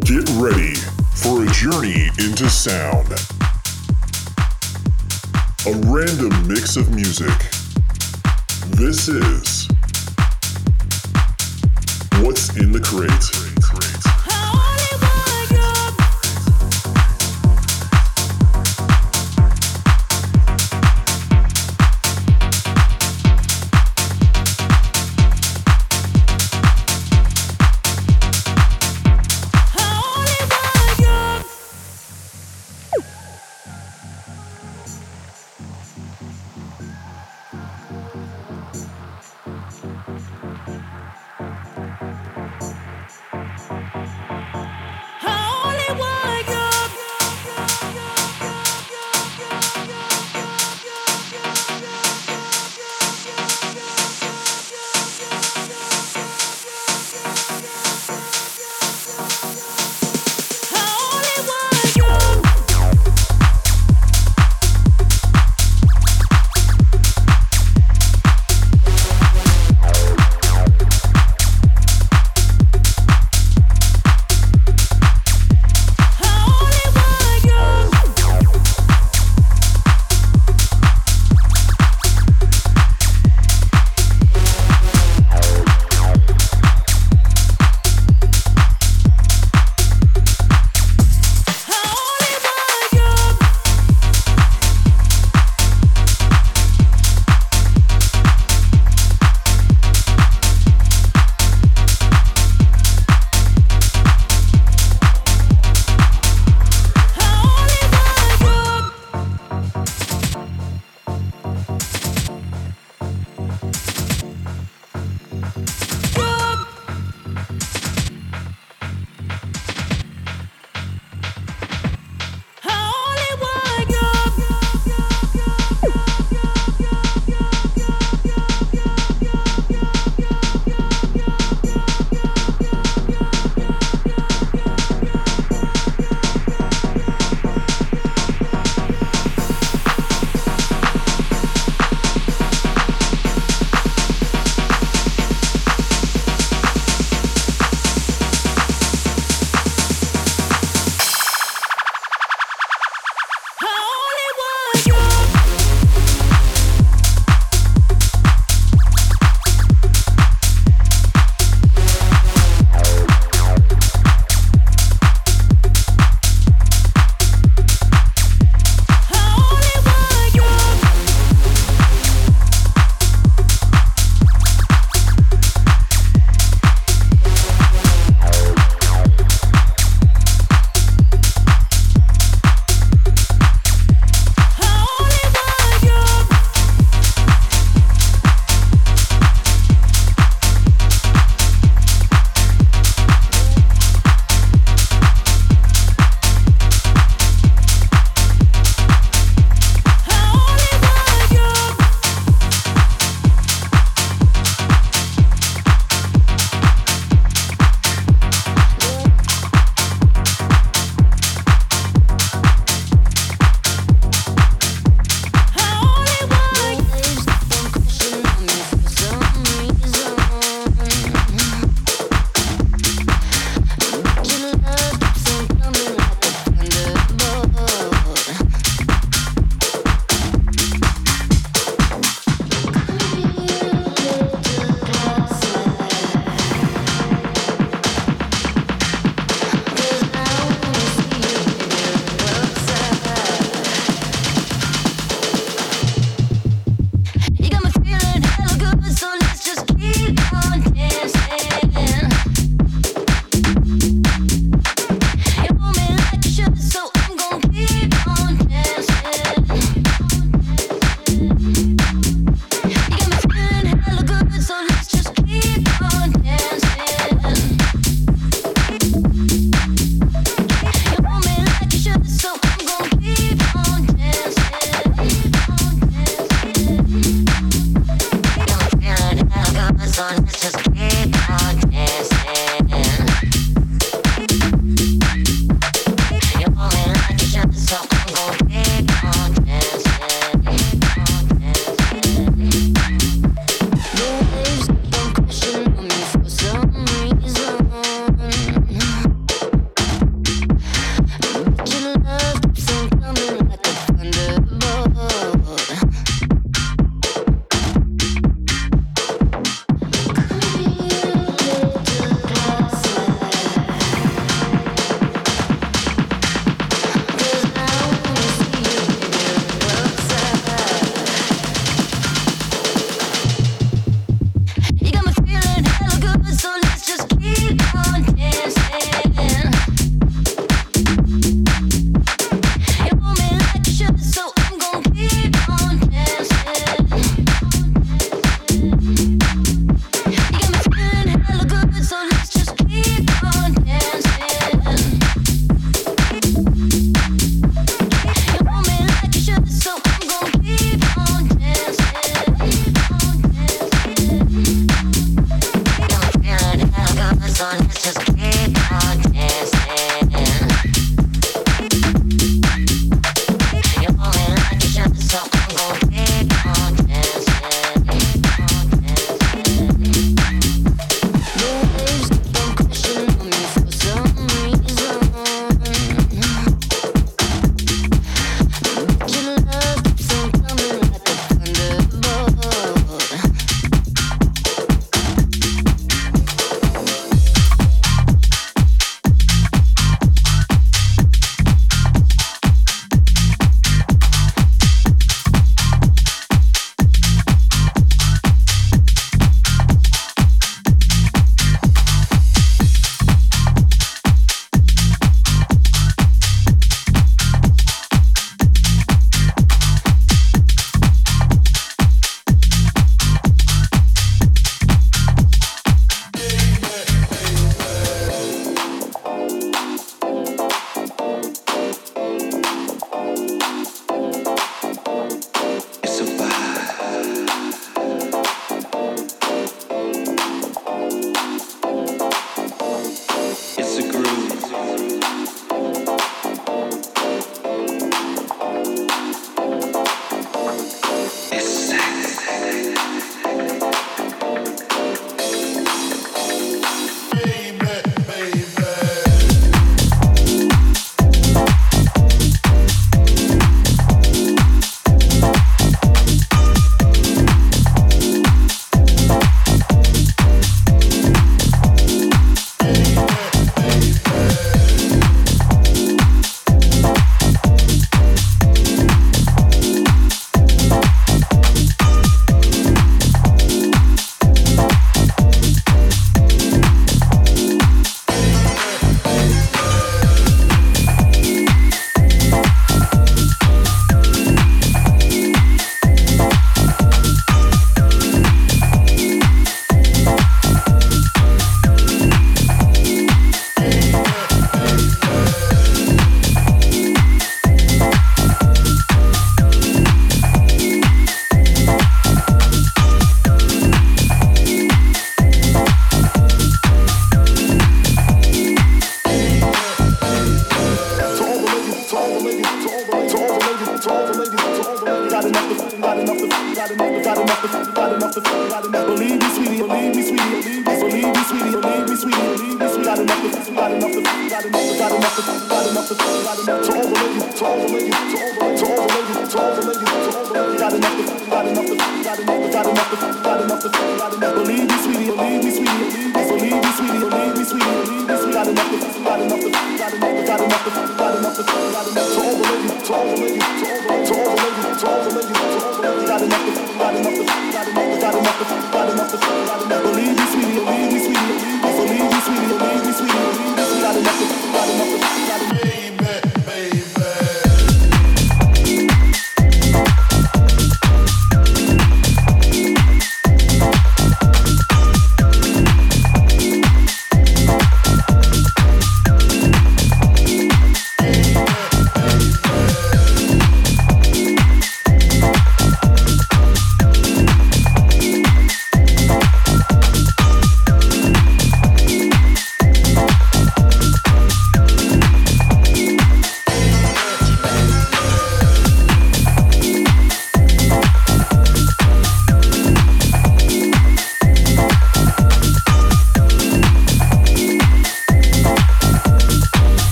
Get ready for a journey into sound. A random mix of music. This is What's in the Crate.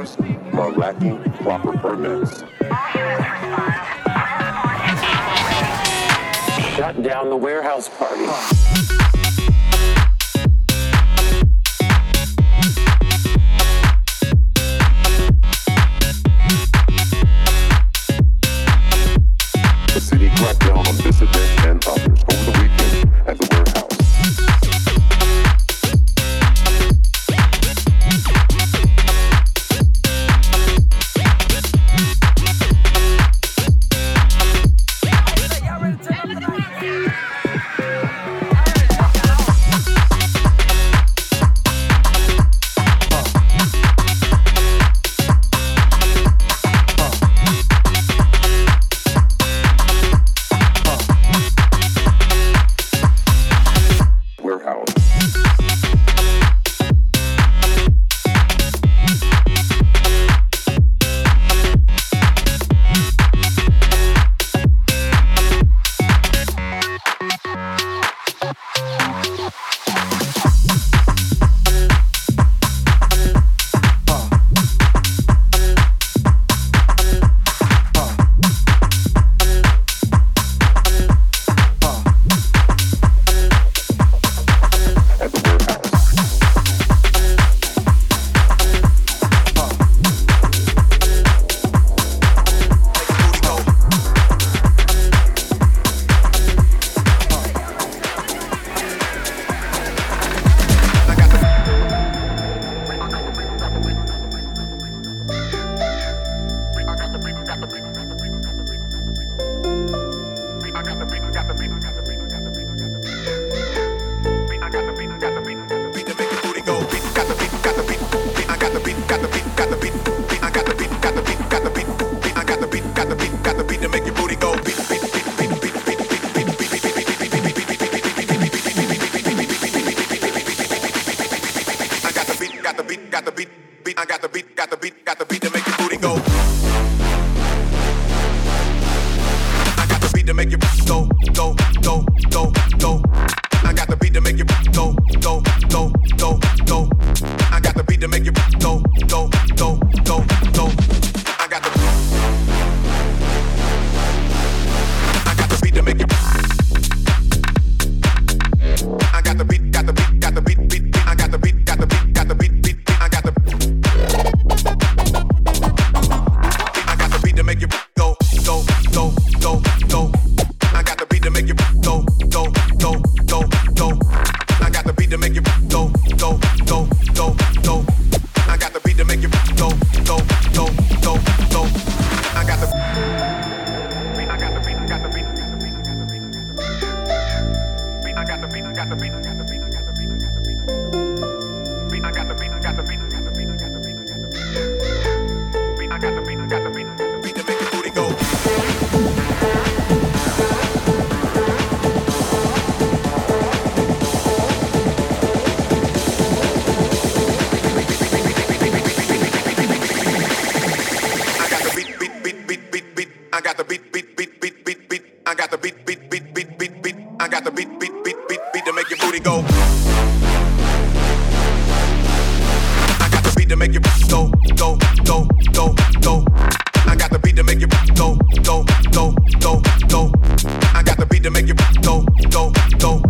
others are lacking proper permits. Shut down the warehouse party. The city cracked down on dissident and others over the weekend at the warehouse. to make you go, go, go, go, go. I got the beat to make you go, go, go, go, go. I got the beat to make you go, go, go.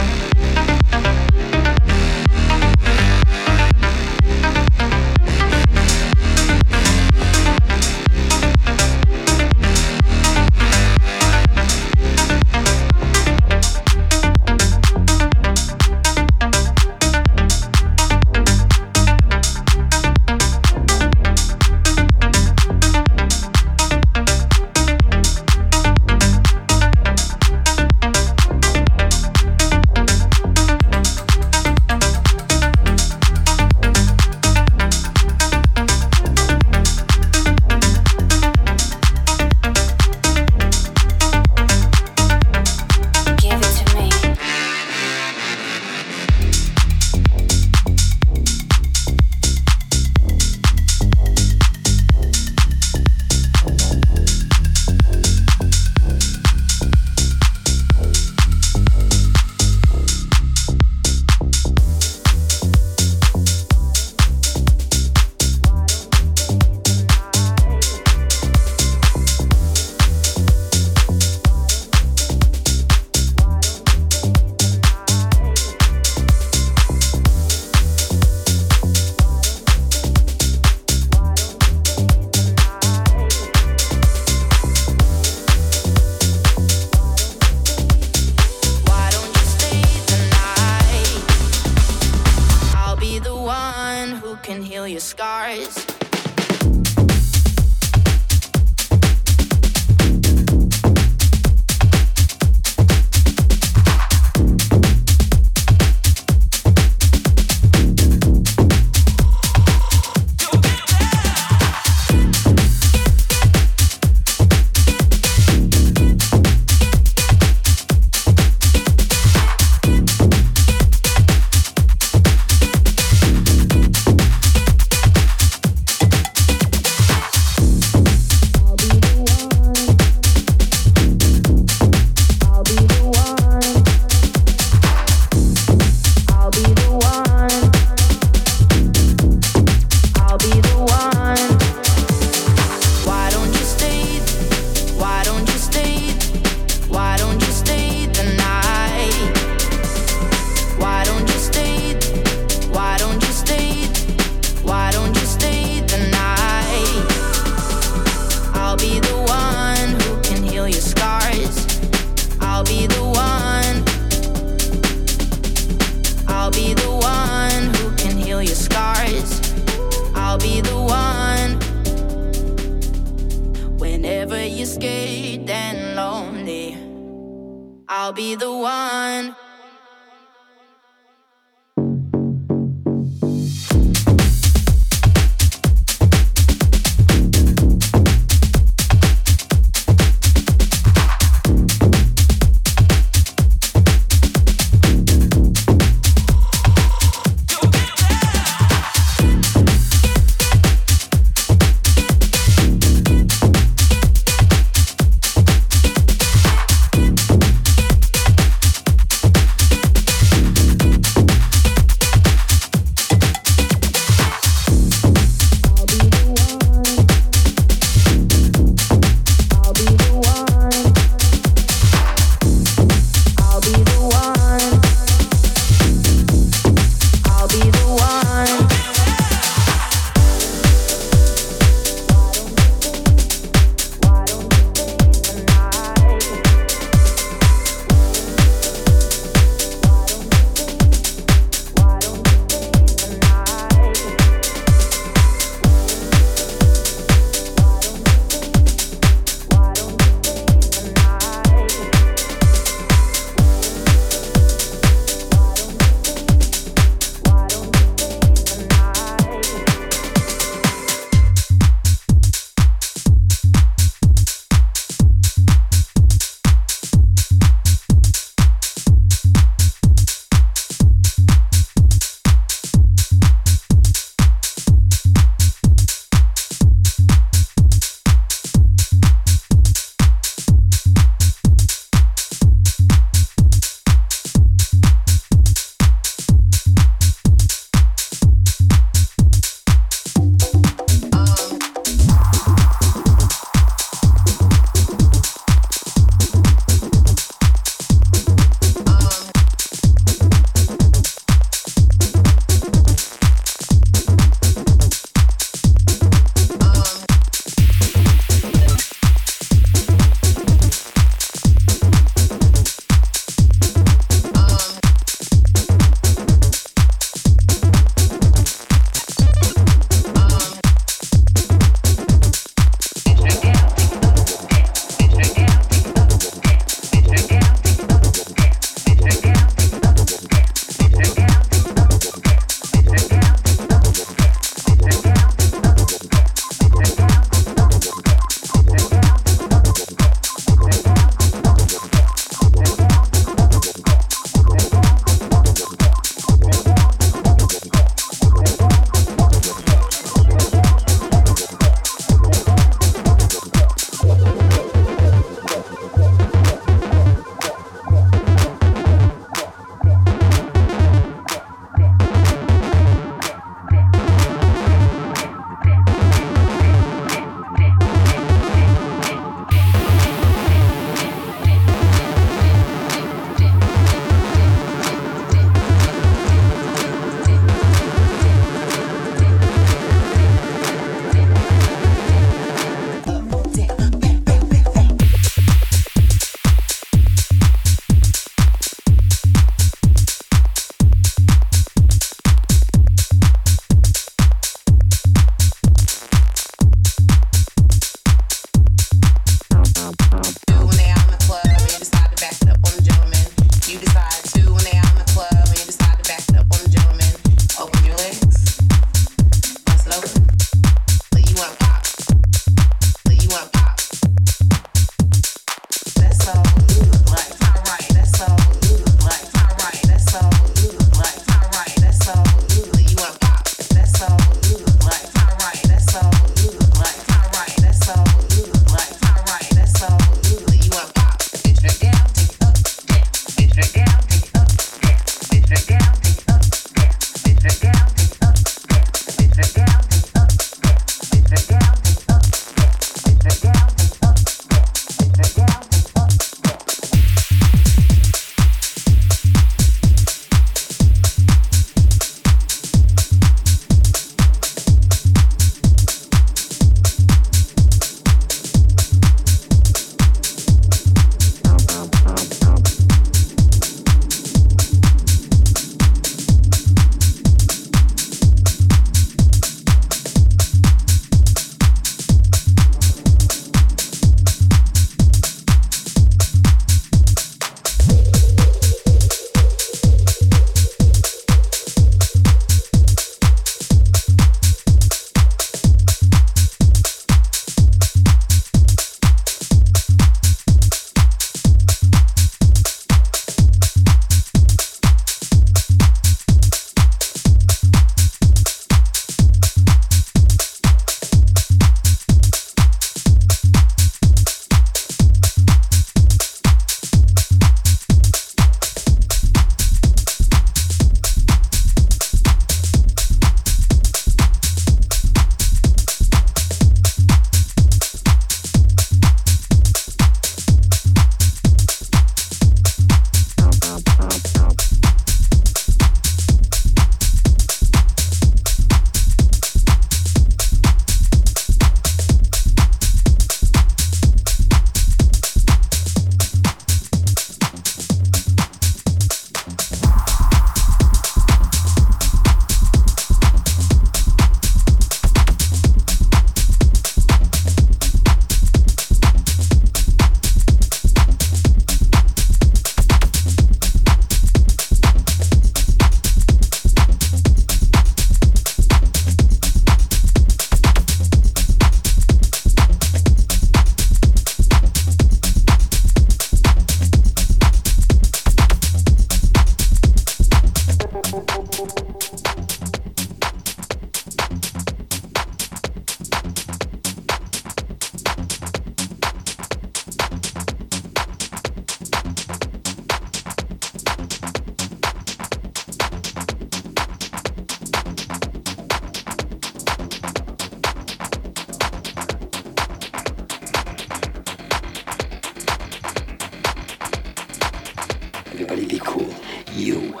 Be cool. You